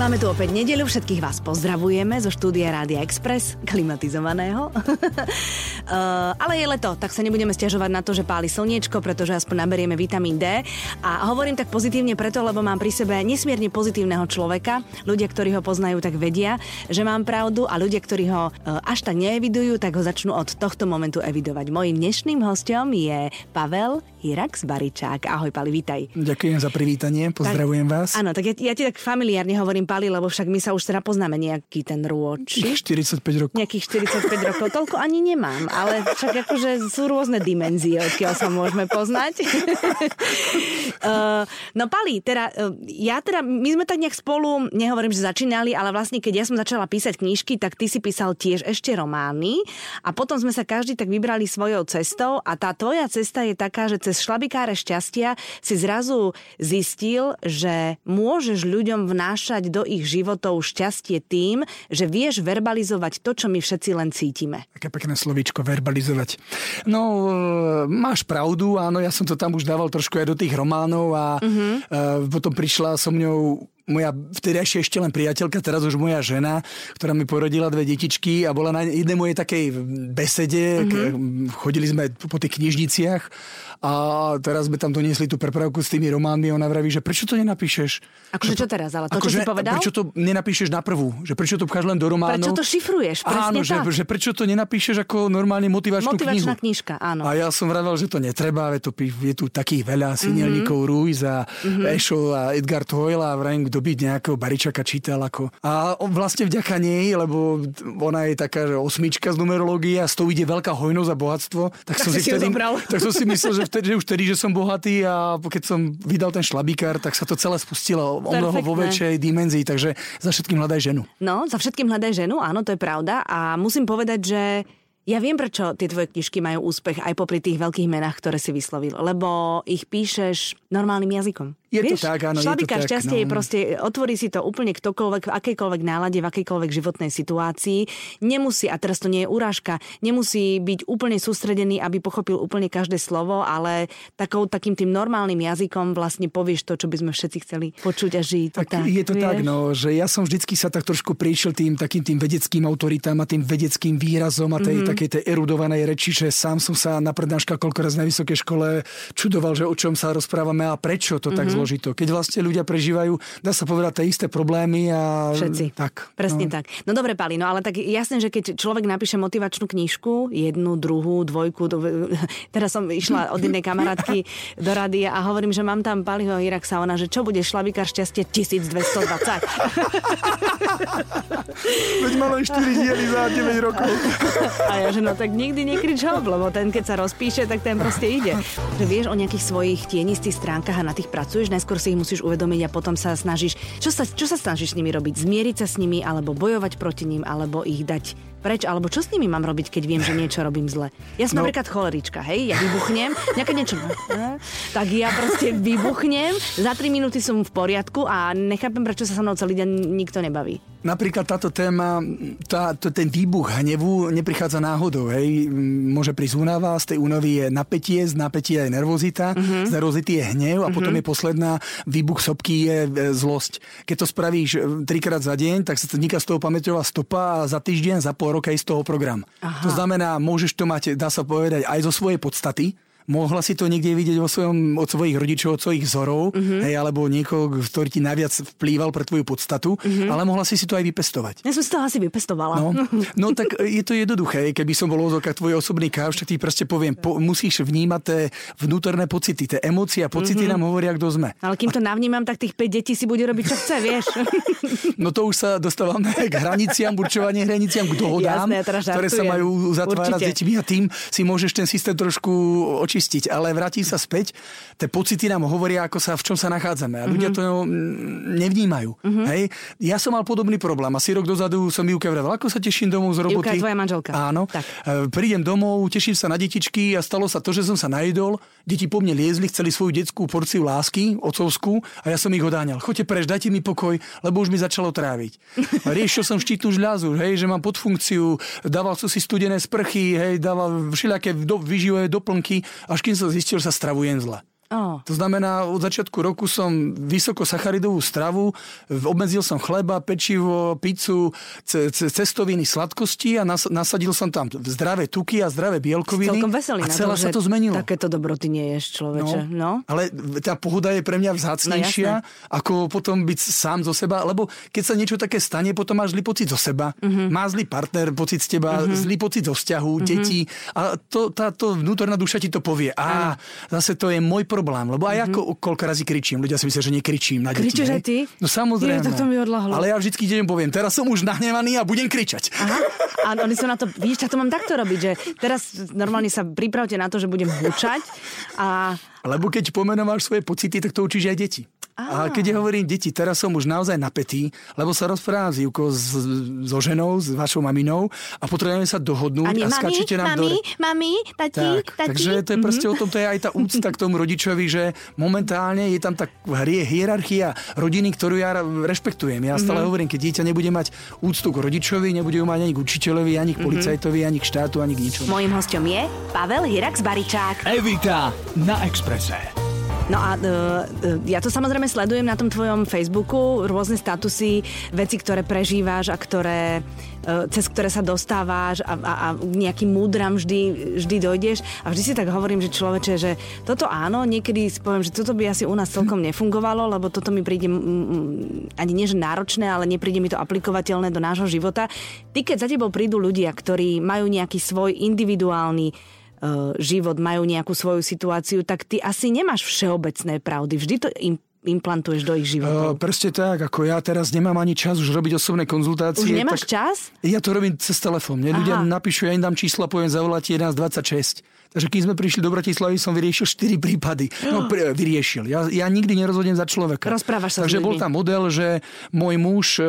Máme tu opäť nedelu, všetkých vás pozdravujeme zo štúdia Rádia Express, klimatizovaného. uh, ale je leto, tak sa nebudeme stiažovať na to, že páli slniečko, pretože aspoň naberieme vitamín D. A hovorím tak pozitívne preto, lebo mám pri sebe nesmierne pozitívneho človeka. Ľudia, ktorí ho poznajú, tak vedia, že mám pravdu a ľudia, ktorí ho uh, až tak neevidujú, tak ho začnú od tohto momentu evidovať. Mojím dnešným hostom je Pavel Irax Baričák. Ahoj, Pali, vítaj. Ďakujem za privítanie, pozdravujem tak, vás. Áno, tak ja, ja ti tak familiárne hovorím Pali, lebo však my sa už teda poznáme nejaký ten rôč. 45 rokov. Nejakých 45 rokov. Toľko ani nemám, ale však akože sú rôzne dimenzie, odkiaľ sa môžeme poznať. uh, no Pali, teda, uh, ja teda, my sme tak nejak spolu, nehovorím, že začínali, ale vlastne keď ja som začala písať knižky, tak ty si písal tiež ešte romány a potom sme sa každý tak vybrali svojou cestou a tá tvoja cesta je taká, že cez šlabikáre šťastia si zrazu zistil, že môžeš ľuďom vnášať do do ich životov šťastie tým, že vieš verbalizovať to, čo my všetci len cítime. Také pekné slovíčko, verbalizovať. No, e, máš pravdu, áno, ja som to tam už dával trošku aj do tých románov a uh-huh. potom prišla so mňou moja vtedajšia ešte len priateľka, teraz už moja žena, ktorá mi porodila dve detičky a bola na jednej mojej takej besede, mm-hmm. chodili sme po tých knižniciach a teraz sme tam doniesli tú prepravku s tými románmi a ona vraví, že prečo to nenapíšeš? Akože čo teraz, ale to, ako, čo že, si povedal? Prečo to nenapíšeš na prvú? Že prečo to pcháš len do románov? Prečo to šifruješ? Áno, tak. Že, že prečo to nenapíšeš ako normálne motivačnú, Motivačná knihu? knižka, áno. A ja som vravel, že to netreba, to je tu takých veľa Sinielníkov mm-hmm. Ruiz a mm-hmm. Ešo a Edgar Toyle a vrajím, kto by nejakého Baričaka čítal ako... A vlastne vďaka nej, lebo ona je taká, že osmička z numerológie a z toho ide veľká hojnosť a bohatstvo, tak, tak som si, vtedy, tak som si myslel, že, vtedy, už vtedy, že som bohatý a keď som vydal ten šlabikár, tak sa to celé spustilo o mnoho vo väčšej dimenzii, takže za všetkým hľadaj ženu. No, za všetkým hľadaj ženu, áno, to je pravda a musím povedať, že ja viem, prečo tie tvoje knižky majú úspech aj popri tých veľkých menách, ktoré si vyslovil, lebo ich píšeš normálnym jazykom. Je Vieš, to tak, áno. Šlabika je to šťastie tak, no. je proste, otvorí si to úplne ktokoľvek, v akejkoľvek nálade, v akejkoľvek životnej situácii. Nemusí, a teraz to nie je urážka, nemusí byť úplne sústredený, aby pochopil úplne každé slovo, ale takou, takým tým normálnym jazykom vlastne povieš to, čo by sme všetci chceli počuť a žiť. Tak, tak je to vieš? tak, no, že ja som vždycky sa tak trošku prišiel tým takým tým vedeckým autoritám a tým vedeckým výrazom a tej mm-hmm. Takej tej erudovanej reči, že sám som sa na prednáškach koľko raz na vysokej škole čudoval, že o čom sa rozprávame a prečo to mm-hmm. tak zložito. Keď vlastne ľudia prežívajú, dá sa povedať, tie isté problémy a... Všetci. Tak. Presne no. tak. No dobre, Pali, no ale tak jasné, že keď človek napíše motivačnú knižku, jednu, druhú, dvojku, do... teraz som išla od jednej kamarátky do rady a hovorím, že mám tam Paliho Iraksa, ona, že čo bude šlabikár šťastie 1220. Veď malo 4 diely za 9 rokov. A ja, že no tak nikdy nekrič hop, lebo ten, keď sa rozpíše, tak ten proste ide. Že vieš o nejakých svojich tienistých stránkach a na tých pracuješ, najskôr si ich musíš uvedomiť a potom sa snažíš, čo sa, čo sa snažíš s nimi robiť? Zmieriť sa s nimi, alebo bojovať proti ním, alebo ich dať preč, alebo čo s nimi mám robiť, keď viem, že niečo robím zle. Ja som no. napríklad cholerička, hej, ja vybuchnem, nejaké niečo, tak ja proste vybuchnem, za 3 minúty som v poriadku a nechápem, prečo sa so mnou celý deň nikto nebaví. Napríklad táto téma, tá, to, ten výbuch hnevu neprichádza náhodou. Hej. Môže prísť únava, z tej únavy je napätie, z napätia je nervozita, uh-huh. z nervozity je hnev a uh-huh. potom je posledná výbuch sopky je e, zlosť. Keď to spravíš e, trikrát za deň, tak sa to z toho pamäťová stopa a za týždeň, za pol roka z toho program. Aha. To znamená, môžeš to mať, dá sa povedať, aj zo svojej podstaty, mohla si to niekde vidieť vo svojom, od svojich rodičov, od svojich vzorov, uh-huh. hej, alebo niekoho, ktorý ti najviac vplýval pre tvoju podstatu, uh-huh. ale mohla si si to aj vypestovať. Ja som si to asi vypestovala. No, no tak je to jednoduché, keby som bol ozokať tvoj osobný káv, tak ti proste poviem, po, musíš vnímať tie vnútorné pocity, tie emócie a pocity uh-huh. nám hovoria, kto sme. Ale kým to navnímam, tak tých 5 detí si bude robiť, čo chce, vieš. no to už sa dostávame k hraniciam, určovanie hraniciam, k dohodám, Jasné, ktoré sa majú zatvárať s deťmi a tým si môžeš ten systém trošku očistiť. Ale vrátim sa späť, tie pocity nám hovoria, ako sa, v čom sa nachádzame. A ľudia mm-hmm. to nevnímajú. Mm-hmm. Hej? Ja som mal podobný problém. Asi rok dozadu som Ivke vravel, ako sa teším domov z roboty. Ivka tvoja manželka. Áno. Tak. E, prídem domov, teším sa na detičky a stalo sa to, že som sa najedol. Deti po mne liezli, chceli svoju detskú porciu lásky, otcovskú, a ja som ich odáňal. Choďte preč, dajte mi pokoj, lebo už mi začalo tráviť. Riešil som štítnu žľazu, hej, že mám podfunkciu, dával som si studené sprchy, hej, dával všelijaké do, vyživové doplnky, až kým som zistil, že sa stravujem zle. Oh. To znamená, od začiatku roku som vysokosacharidovú stravu, obmedzil som chleba, pečivo, pizzu, ce- ce- cestoviny, sladkosti a nas- nasadil som tam zdravé tuky a zdravé bielkoviny. Celkom veselý a celá to, sa to zmenilo. Takéto dobroty nie ješ, človeče. No. Ale tá pohoda je pre mňa vzácnejšia, No, ako potom byť sám zo seba, lebo keď sa niečo také stane, potom máš zlý pocit zo seba, Mhm. uh-huh. má zlý partner pocit z teba, uh-huh. zlý pocit zo vzťahu, uh-huh. detí a to, táto vnútorná duša ti to povie. A zase to je môj problém, lebo aj ako koľko razy kričím. Ľudia si myslia, že nekričím na deti. Kričíš aj ty? No samozrejme. Je, to mi odľahlo. Ale ja vždycky deň poviem, teraz som už nahnevaný a budem kričať. Aha. A oni sú na to, vidíš, tak to mám takto robiť, že teraz normálne sa pripravte na to, že budem hučať a Lebo keď pomenováš svoje pocity, tak to učíš aj deti. A keď ja hovorím deti, teraz som už naozaj napätý, lebo sa rozprávam s s, so ženou, s vašou maminou a potrebujeme sa dohodnúť Ani a mami, skačete nám mami, do... mami, tati, Tak, tati. takže to je proste o tom, to je aj tá úcta k tomu rodičovi, že momentálne je tam tak hrie, hierarchia rodiny, ktorú ja rešpektujem. Ja stále hovorím, keď dieťa nebude mať úctu k rodičovi, nebude ju mať ani k učiteľovi, ani k policajtovi, ani k štátu, ani k ničomu. Mojím hostom je Pavel Hirax Baričák. Evita na Exprese. No a uh, ja to samozrejme sledujem na tom tvojom Facebooku, rôzne statusy, veci, ktoré prežíváš a ktoré, uh, cez ktoré sa dostáváš a, a, a nejakým múdram vždy, vždy dojdeš. A vždy si tak hovorím, že človeče, že toto áno, niekedy si poviem, že toto by asi u nás celkom nefungovalo, lebo toto mi príde mm, mm, ani nie že náročné, ale nepríde mi to aplikovateľné do nášho života. Ty, keď za tebou prídu ľudia, ktorí majú nejaký svoj individuálny život, majú nejakú svoju situáciu, tak ty asi nemáš všeobecné pravdy. Vždy to im implantuješ do ich Uh, životov. presne tak, ako ja teraz nemám ani čas už robiť osobné konzultácie. Už nemáš tak čas? Ja to robím cez telefón. Mne ľudia napíšu, ja im dám čísla, poviem zavolať 1126. Takže keď sme prišli do Bratislavy, som vyriešil 4 prípady. No, pri, vyriešil. Ja, ja nikdy nerozhodnem za človeka. Rozprávaš sa Takže bol tam model, že môj muž e,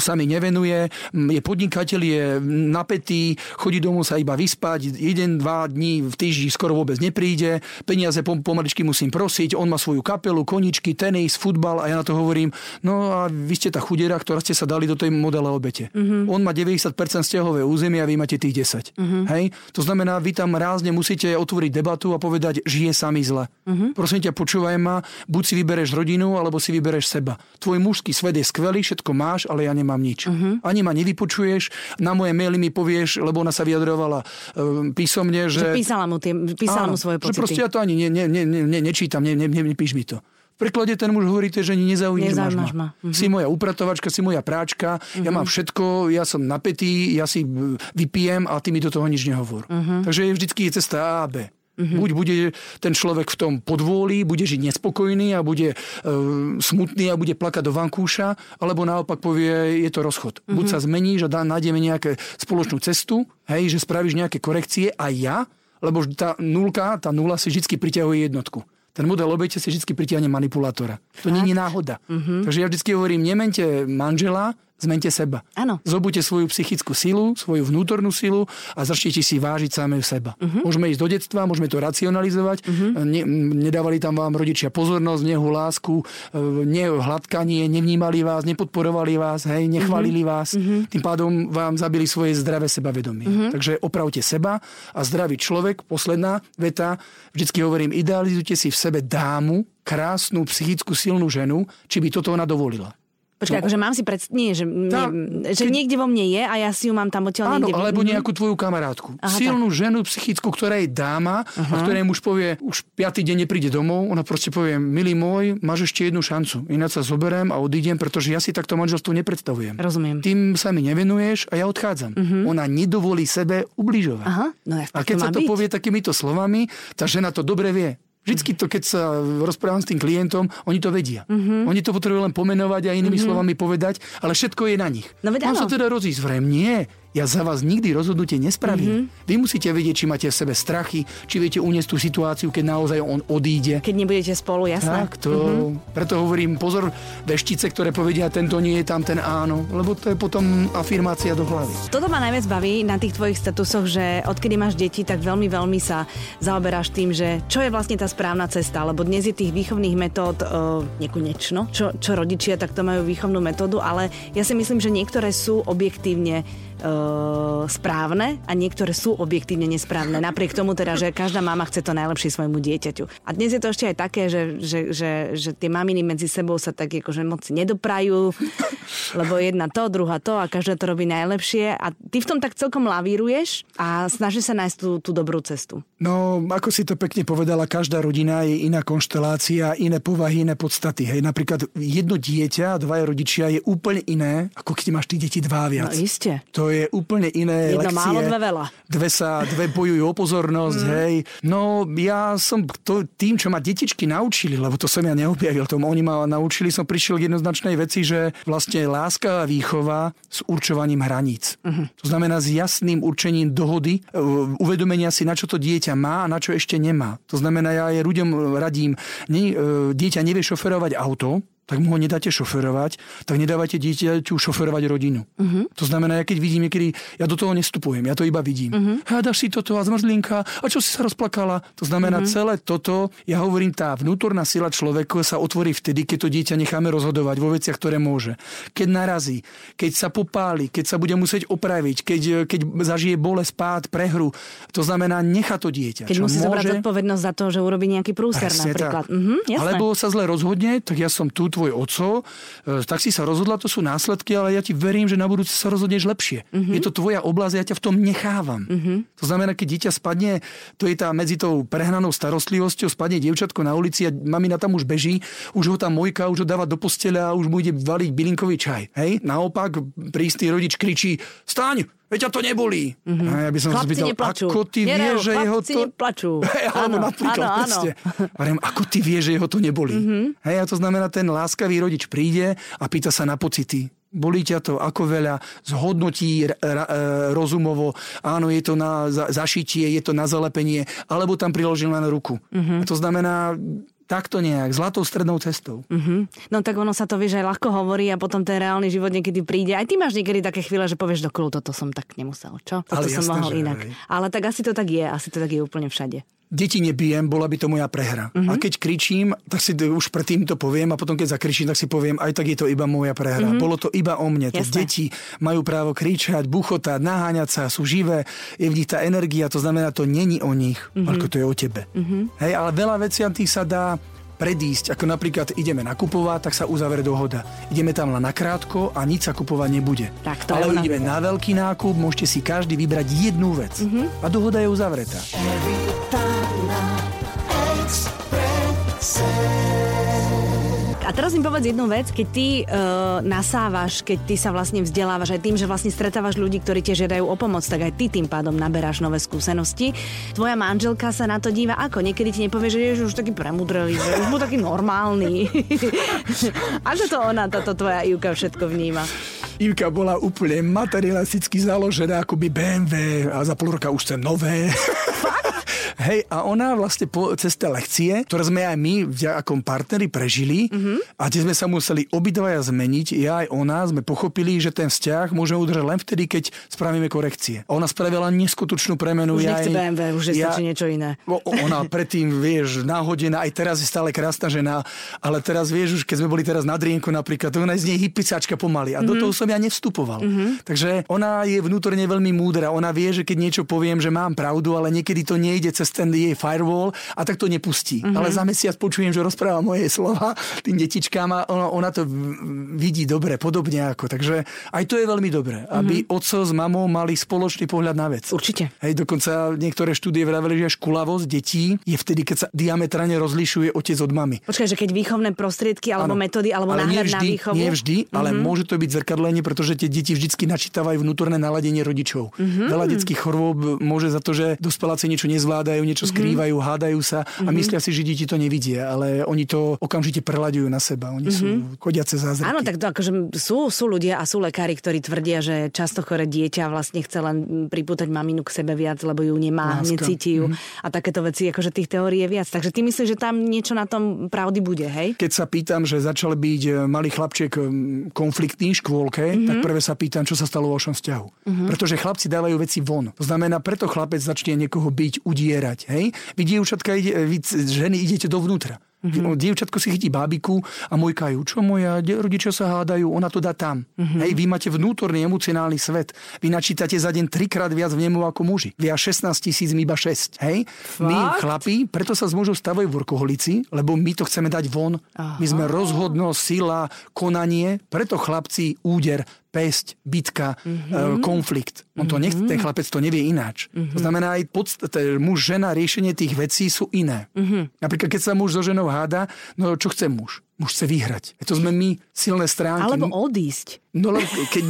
sa mi nevenuje, je podnikateľ, je napätý, chodí domov sa iba vyspať, jeden, dva dní v týždni skoro vôbec nepríde, peniaze pom- pomaličky musím prosiť, on má svoju kapelu, koničky, tenis, futbal a ja na to hovorím, no a vy ste tá chudera, ktorá ste sa dali do tej modele obete. Mhm. On má 90% stiahové územie a vy máte tých 10. Mhm. Hej? To znamená, vy tam rázne musíte otvoriť debatu a povedať, žije sami zle. Mhm. Prosím ťa, počúvaj ma, buď si vybereš rodinu, alebo si vybereš seba. Tvoj mužský svet je skvelý, všetko máš, ale ja nemám nič. Mhm. Ani ma nevypočuješ, na moje maily mi povieš, lebo ona sa vyjadrovala um, písomne, že... Že písala mu, tie, písala Áno, mu svoje Že pocity. proste ja to ani ne, ne, ne, ne, nečítam, ne, ne, ne, nepíš mi to. Preklade ten muž hovorí, že nezaujímaš Nezaujímaš ma. ma. Mhm. Si moja upratovačka, si moja práčka, ja mám všetko, ja som napätý, ja si vypijem a ty mi do toho nič nehovor. Mhm. Takže je vždycky je cesta A a B. Buď bude ten človek v tom podvôli, bude žiť nespokojný a bude e, smutný a bude plakať do vankúša, alebo naopak povie, je to rozchod. Buď sa zmeníš a dá, nájdeme nejakú spoločnú cestu, hej, že spravíš nejaké korekcie a ja, lebo tá nulka, tá nula si vždy priťahuje jednotku. Ten model obete si vždy pritiahne manipulátora. To je náhoda. Takže ja vždy hovorím, nemente manžela, zmente seba. Áno. Zobudte svoju psychickú silu, svoju vnútornú silu a začnite si vážiť samého seba. Uh-huh. Môžeme ísť do detstva, môžeme to racionalizovať. Uh-huh. Ne, nedávali tam vám rodičia pozornosť, nehu, lásku, e, ne, hladkanie, nevnímali vás, nepodporovali vás, hej, nechválili uh-huh. vás. Uh-huh. Tým pádom vám zabili svoje zdravé sebavedomie. Uh-huh. Takže opravte seba a zdravý človek, posledná veta, vždycky hovorím, idealizujte si v sebe dámu, krásnu, psychickú, silnú ženu, či by toto ona dovolila. Počkaj, akože mám si pred... Nie, že, Tá, nie, že keď- niekde vo mne je a ja si ju mám tam odtiaľ Áno, niekde. alebo Mhm. nejakú tvoju kamarátku. Aha, Silnú ženu psychickú, ktorá je dáma a ktorej muž povie, už piatý deň nepríde domov, ona proste povie, milý môj, máš ešte jednu šancu. Ináč sa zoberiem a odídem, pretože ja si takto manželstvo nepredstavujem. Rozumiem. Tým sa mi nevenuješ a ja odchádzam. Ona nedovolí sebe ubližovať. Aha, no jak A tak keď to sa to byť? povie takýmito slovami, tá žena to dobre vie. Vždycky to, keď sa rozprávam s tým klientom, oni to vedia. Mhm. Oni to potrebujú len pomenovať a inými slovami povedať, ale všetko je na nich. No Mám sa teda rozísť vrem? Nie. Ja za vás nikdy rozhodnutie nespravím. Mhm. Vy musíte vedieť, či máte v sebe strachy, či viete uniesť tú situáciu, keď naozaj on odíde. Keď nebudete spolu, jasné. Tak to, preto hovorím, pozor, veštice, ktoré povedia, tento nie je tam, ten áno, lebo to je potom afirmácia do hlavy. Toto ma najviac baví na tých tvojich statusoch, že odkedy máš deti, tak veľmi, veľmi sa zaoberáš tým, že čo je vlastne tá správna cesta, lebo dnes je tých výchovných metód uh, nekonečno. Čo, čo rodičia, tak to majú výchovnú metódu, ale ja si myslím, že niektoré sú objektívne správne a niektoré sú objektívne nesprávne. Napriek tomu teda, že každá mama chce to najlepšie svojmu dieťaťu. A dnes je to ešte aj také, že, že, že, že tie maminy medzi sebou sa tak akože moc nedoprajú, lebo jedna to, druhá to a každá to robí najlepšie. A ty v tom tak celkom lavíruješ a snažíš sa nájsť tú, tú dobrú cestu. No, ako si to pekne povedala, každá rodina je iná konštelácia, iné povahy, iné podstaty. Hej, napríklad jedno dieťa, dvaja rodičia je úplne iné, ako keď máš ty deti dva viac. No iste. To je úplne iné Jedno lekcie. málo, dve veľa. Dve sa, dve bojujú o pozornosť, mm. hej. No, ja som to, tým, čo ma detičky naučili, lebo to som ja neobjavil, tom oni ma naučili, som prišiel k jednoznačnej veci, že vlastne láska a výchova s určovaním hraníc. Mm. To znamená s jasným určením dohody, e, uvedomenia si, na čo to dieťa má a na čo ešte nemá. To znamená, ja je ľuďom radím, ne, e, dieťa nevie šoferovať auto, tak mu ho nedáte šoferovať, tak nedávajte dieťaťu šoferovať rodinu. Uh-huh. To znamená, ja keď vidím niekedy, ja do toho nestupujem, ja to iba vidím. Uh-huh. Dáš si toto a zmrzlinka, a čo si sa rozplakala? To znamená, uh-huh. celé toto, ja hovorím, tá vnútorná sila človeka sa otvorí vtedy, keď to dieťa necháme rozhodovať vo veciach, ktoré môže. Keď narazí, keď sa popáli, keď sa bude musieť opraviť, keď, keď zažije bolesť, pád, prehru. To znamená, nechá to dieťa. Keď čo musí môže... zobrať zodpovednosť za to, že urobí nejaký prúser Presne napríklad. Tak. Jasné. Alebo sa zle rozhodne, tak ja som tu tvoj oco, e, tak si sa rozhodla, to sú následky, ale ja ti verím, že na budúce sa rozhodneš lepšie. Uh-huh. Je to tvoja oblasť, ja ťa v tom nechávam. Uh-huh. To znamená, keď dieťa spadne, to je tá medzi tou prehnanou starostlivosťou, spadne dievčatko na ulici a mamina tam už beží, už ho tam mojka, už ho dáva do postele a už mu ide valiť bylinkový čaj. Hej? Naopak, prístý rodič kričí, staň, Veď ťa to nebolí. Mhm. A ja by som sa Chlapci spýtal, neplačú. ako ty vieš, že jeho to... neplačú. Hej, alebo Áno, napríklad, áno, áno. presne. Hovorím, ako ty vieš, že jeho to nebolí. Mm-hmm. Hej, a to znamená, ten láskavý rodič príde a pýta sa na pocity. Bolí ťa to, ako veľa, zhodnotí r- r- r- rozumovo, áno, je to na za- zašitie, je to na zalepenie, alebo tam priložil len ruku. Mm-hmm. A to znamená, takto nejak, zlatou strednou cestou. Uh-huh. No tak ono sa to vie, že ľahko hovorí a potom ten reálny život niekedy príde. Aj ty máš niekedy také chvíle, že povieš do toto som tak nemusel, čo? Toto Ale som jasné, mohol že inak. hej. Ale tak asi to tak je, asi to tak je úplne všade. Deti nebijem, bola by to moja prehra. Uh-huh. A keď kričím, tak si už predtým to poviem a potom keď zakričím, tak si poviem, aj tak je to iba moja prehra. Uh-huh. Bolo to iba o mne. Tie Jasné. deti majú právo kričať, buchotať, naháňať sa, sú živé, je v nich tá energia, to znamená, to není o nich, uh-huh. ako to je o tebe. Uh-huh. Hej, ale veľa vecí tých sa dá predísť, ako napríklad ideme nakupovať, tak sa uzavere dohoda. Ideme tam len nakrátko a nič sa kupovať nebude. Tak to Ale ideme na veľký nákup, môžete si každý vybrať jednu vec. Uh-huh. A dohoda je uzavretá. A teraz mi povedz jednu vec, keď ty uh, nasávaš, keď ty sa vlastne vzdelávaš aj tým, že vlastne stretávaš ľudí, ktorí tie žiadajú o pomoc, tak aj ty tým pádom naberáš nové skúsenosti. Tvoja manželka sa na to díva ako? Niekedy ti nepovie, že je už taký premudrelý, že už mu taký normálny. ako to ona, táto tvoja Ivka všetko vníma? Ivka bola úplne materialisticky založená, akoby BMW a za pol roka už chce nové. Hej, a ona vlastne po, cez tie lekcie, ktoré sme aj my v akom partneri prežili mm-hmm. a kde sme sa museli obidvaja zmeniť, ja aj ona, sme pochopili, že ten vzťah môžeme udržať len vtedy, keď spravíme korekcie. A ona spravila neskutočnú premenu. Už ja nechce BMW, už je stačí niečo iné. Ona predtým, vieš, náhodená, aj teraz je stále krásna žena, ale teraz vieš, už keď sme boli teraz na drienku napríklad, to ona je z nej hypisáčka pomaly a mm-hmm. do toho som ja nevstupoval. Mm-hmm. Takže ona je vnútorne veľmi múdra, ona vie, že keď niečo poviem, že mám pravdu, ale niekedy to nejde cez ten jej firewall a tak to nepustí. Mm-hmm. Ale za mesiac počujem, že rozpráva moje slova tým detičkám a ona, ona to vidí dobre, podobne ako. Takže aj to je veľmi dobré, aby mm-hmm. oco s mamou mali spoločný pohľad na vec. Určite. Hej, dokonca niektoré štúdie vraveli, že škulavosť detí je vtedy, keď sa diametrálne rozlišuje otec od mamy. Počkaj, že keď výchovné prostriedky alebo Áno. metódy alebo ale náhľad na výchovu. Nie vždy, ale mm-hmm. môže to byť zrkadlenie, pretože tie deti vždy načítavajú vnútorné naladenie rodičov. Mm-hmm. Veľa detských chorôb môže za to, že dospeláci niečo nezvládajú, niečo Mhm. skrývajú, hádajú sa a myslia si, že deti to nevidia, ale oni to okamžite prelaďujú na seba. Oni sú chodiace zázraky. Mhm. Áno, tak to akože sú, sú ľudia a sú lekári, ktorí tvrdia, že často chore dieťa vlastne chce len pripútať maminu k sebe viac, lebo ju nemá, Láska. necíti ju a takéto veci, akože tých teórií je viac. Takže ty myslíš, že tam niečo na tom pravdy bude, hej? Keď sa pýtam, že začal byť malý chlapček e, konfliktný v mm-hmm. tak prvé sa pýtam, čo sa stalo vo vašom vzťahu. Mm-hmm. Pretože chlapci dávajú veci von. To znamená, preto chlapec začne niekoho byť, udierať. Hej? Vy dievčatka, ide, vy ženy idete dovnútra. Mm-hmm. Dievčatko si chytí bábiku a mojkajú. Čo moja, rodičia sa hádajú, ona to dá tam. Mm-hmm. Hej, vy máte vnútorný emocionálny svet. Vy načítate za deň trikrát viac v nemu ako muži. Vy a 16 tisíc, my iba 6. Hej? Fakt? My chlapi, preto sa z mužov stavajú workoholici, lebo my to chceme dať von. Aha. My sme rozhodnosť, sila, konanie, preto chlapci úder, pesť, bitka, mm-hmm. konflikt. On to nech, ten chlapec to nevie ináč. Mm-hmm. To znamená aj podstate, muž, žena, riešenie tých vecí sú iné. Mm-hmm. Napríklad, keď sa muž so ženou háda, no čo chce muž? Muž chce vyhrať. To sme my, silné stránky. Alebo odísť. No lebo keď...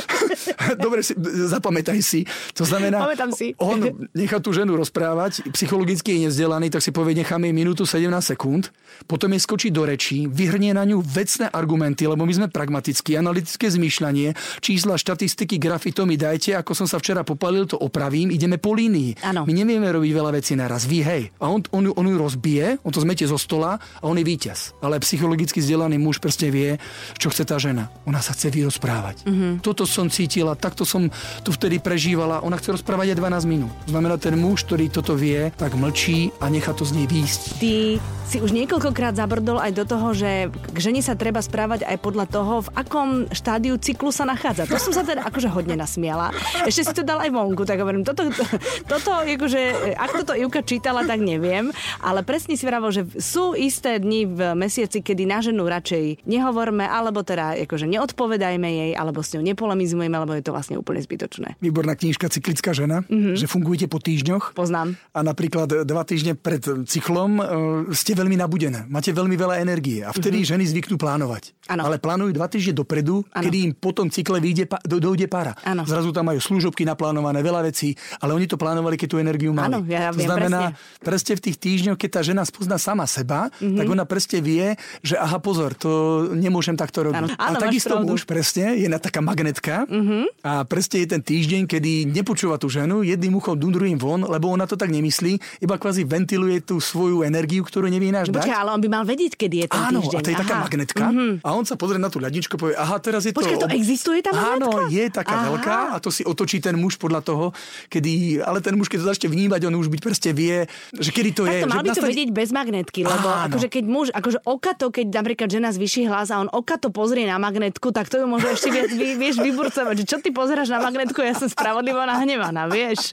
Dobre, si, zapamätaj si. To znamená, Pamätám si. on nechá tú ženu rozprávať, psychologicky je nezdelaný, tak si povie, necháme jej minútu 17 sekúnd, potom je skočí do rečí, vyhrnie na ňu vecné argumenty, lebo my sme pragmatickí, analytické zmýšľanie, čísla, štatistiky, grafy, to mi dajte, ako som sa včera popalil, to opravím, ideme po línii. Áno. My nevieme robiť veľa vecí naraz, vy hej. A on, on, on ju rozbije, on to zmetie zo stola a on je víťaz. Ale psychologicky vzdelaný muž proste vie, čo chce tá žena. Ona sa chce vyrozprávať. Mm-hmm. Toto som cítila, takto som tu vtedy prežívala. Ona chce rozprávať aj 12 minút. Znamená, ten muž, ktorý toto vie, tak mlčí a nechá to z nej výjsť. Ty si už niekoľkokrát zabrdol aj do toho, že k žene sa treba správať aj podľa toho, v akom štádiu cyklu sa nachádza. To som sa teda akože hodne nasmiala. Ešte si to dal aj vonku, tak hovorím, toto, toto akože, ak toto Ivka čítala, tak neviem, ale presne si vravol, že sú isté dni v mesiaci, kedy na ženu radšej nehovorme, alebo teda akože neodpovedajme jej, alebo s ňou nepolemizujeme, alebo je to vlastne úplne zbytočné. Výborná knižka Cyklická žena, mm-hmm. že fungujete po týždňoch. Poznám. A napríklad dva týždne pred cyklom e, ste veľmi nabudené. Máte veľmi veľa energie a vtedy mm-hmm. ženy zvyknú plánovať. Ano. Ale plánujú dva týždne dopredu, ano. kedy im po tom cykle vyjde, do, dojde para. Ano. Zrazu tam majú služobky naplánované, veľa vecí, ale oni to plánovali, keď tú energiu mali. Áno, ja to viem, znamená, presne. presne v tých týždňoch, keď tá žena spozná sama seba, mm-hmm. tak ona presne vie, že aha, pozor, to nemôžem takto robiť. Áno. A Áno, takisto pravdu. muž presne je na taká magnetka mm-hmm. a presne je ten týždeň, kedy nepočúva tú ženu, jedným uchom druhým von, lebo ona to tak nemyslí, iba kvázi ventiluje tú svoju energiu, ktorú nevie ináč No dať. počkaj, ale on by mal vedieť, kedy je ten Áno, týždeň. a to je taká Aha. magnetka. A on sa pozrie na tú ľadničku a povie, aha, teraz je to... Počkaj, to existuje tá Áno, magnetka? je taká Aha. veľká a to si otočí ten muž podľa toho, kedy... Ale ten muž, keď to začne vnímať, on už byť proste vie, že kedy to je. Tak to mal by to nastane- vedieť bez magnetky, lebo Áno. akože keď muž, akože okato, keď napríklad žena zvyší hlas a on okato pozrie na magnetku, tak to ju môže ešte viac, vy, vieš, vyburcovať, čo ty pozeráš na magnetku, ja som spravodlivo nahnevaná, vieš.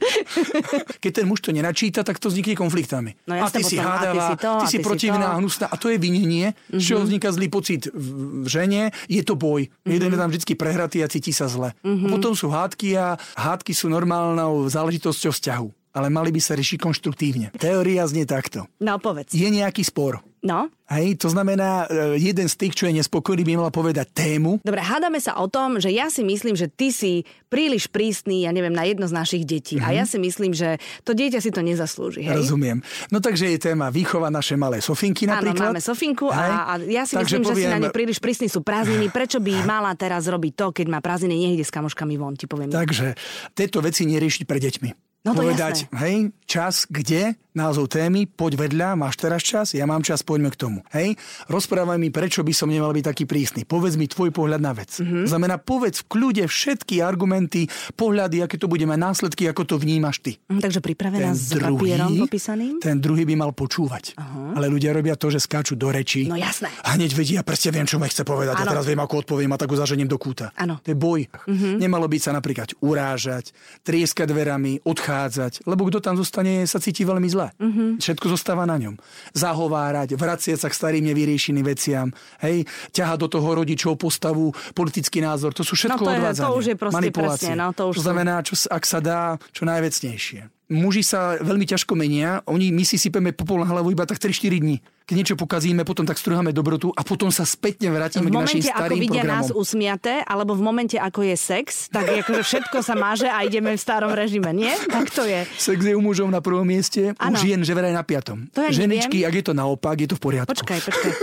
Keď ten muž to nenačíta, tak to vznikne konfliktami. No a jasné, ty si potom, a ty hádavá, si to, ty a si protivná to. a hnusná. A to je vinenie, z čoho vzniká zlý pocit v žene. Je to boj. Jeden je tam vždy prehratý a cíti sa zle. A potom sú hádky a hádky sú normálnou záležitosťou vzťahu. Ale mali by sa riešiť konštruktívne. Teória znie takto. No, povedz. Je nejaký spor. No, Hej, to znamená, e, jeden z tých, čo je nespokojný, by mala povedať tému. Dobre, hádame sa o tom, že ja si myslím, že ty si príliš prísny, ja neviem, na jedno z našich detí. A ja si myslím, že to dieťa si to nezaslúži. Hej? Rozumiem. No takže je téma výchova naše malé Sofinky Áno, napríklad. máme Sofinku Hej? a, a ja si Takže myslím, že si na poviem- ne príliš prísni sú prázdniny. Prečo by mala teraz robiť to, keď má prázdniny, niekde s kamoškami von, ti poviem. Takže tieto veci neriešiť pre deťmi. No to Povedať, jasné. hej, čas, kde, názov témy, poď vedľa, máš teraz čas, ja mám čas, poďme k tomu. Hej, rozprávaj mi, prečo by som nemal byť taký prísny. Povedz mi tvoj pohľad na vec. Mhm. Mm-hmm. Znamená, povedz v kľude všetky argumenty, pohľady, aké to bude mať následky, ako to vnímaš ty. Hm, Takže pripravená s papierom popísaným? ten druhý by mal počúvať. Uh-huh. Ale ľudia robia to, že skáču do reči. No jasné. A hneď vedia, presne viem, čo ma chce povedať. Áno. A teraz viem, ako odpoviem a tak ho zaženiem do kúta. Áno. To je boj. Uh-huh. Nemalo byť sa napríklad urážať, trieskať dverami, odchádzať, lebo kto tam zostane, sa cíti veľmi zle. Uh-huh. Všetko zostáva na ňom. Zahovárať, vracieť sa k starým nevyriešeným veciam, hej, ťahať do toho rodičov postavu, politický názor, to sú všetko No to je- to odvádzanie. už je proste presne, no to už sú- znamená, čo, ak sa dá, čo najvecnejšie. Muži sa veľmi ťažko menia, oni, my si sypeme popol na hlavu iba tak 3-4 dní. Keď niečo pokazíme, potom tak strúhame dobrotu a potom sa spätne vrátime V k našim momente, ako starým vidia programom. nás usmiaté, alebo v momente, ako je sex, tak akože všetko sa máže a ideme v starom režime, nie? Tak to je. Sex je u mužov na prvom mieste, u Áno. žien, že vraj na piatom. To ja Ženičky, ak je to naopak, je to v poriadku. Počkaj, počkaj.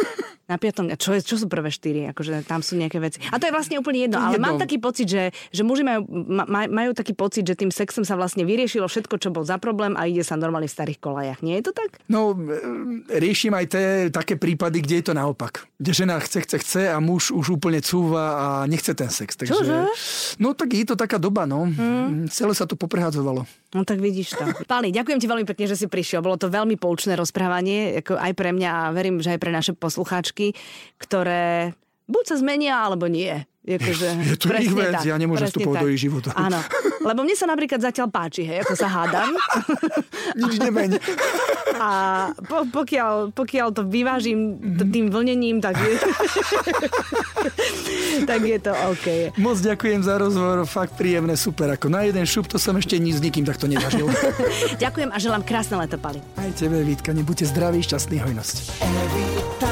Na piatom, čo, je, čo sú prvé štyri? Akože tam sú nejaké veci. A to je vlastne úplne jedno, To ale jedno. mám taký pocit, že, že muži majú, ma, majú taký pocit, že tým sexom sa vlastne vyriešilo všetko, čo bol za problém a ide sa normálne v starých kolajach. Nie je to tak? No, e, riešim aj tie také prípady, kde je to naopak. Kde žena chce, chce, chce a muž už úplne cúva a nechce ten sex. Takže, Čože? No tak je to taká doba, no. Hmm. Celé sa to poprehadzovalo. No tak vidíš to. Pali, ďakujem ti veľmi pekne, že si prišiel. Bolo to veľmi poučné rozprávanie, ako aj pre mňa a verím, že aj pre naše poslucháčky, ktoré buď sa zmenia, alebo nie. Akože, Je to ich vec, tak, ja nemôžem tak. do ich života. Áno, lebo mne sa napríklad zatiaľ páči, hej, ako sa hádam. Nič nemeň. A po, pokiaľ, pokiaľ to vyvážim t- tým vlnením, tak je, tak je to OK. Moc ďakujem za rozhovor, fakt príjemné, super. Ako na jeden šup, to som ešte nic s nikým takto nezažil. Ďakujem a želám krásne leto, Pali. Aj tebe, Vítka, nebuďte zdraví, šťastný, hojnosť. Every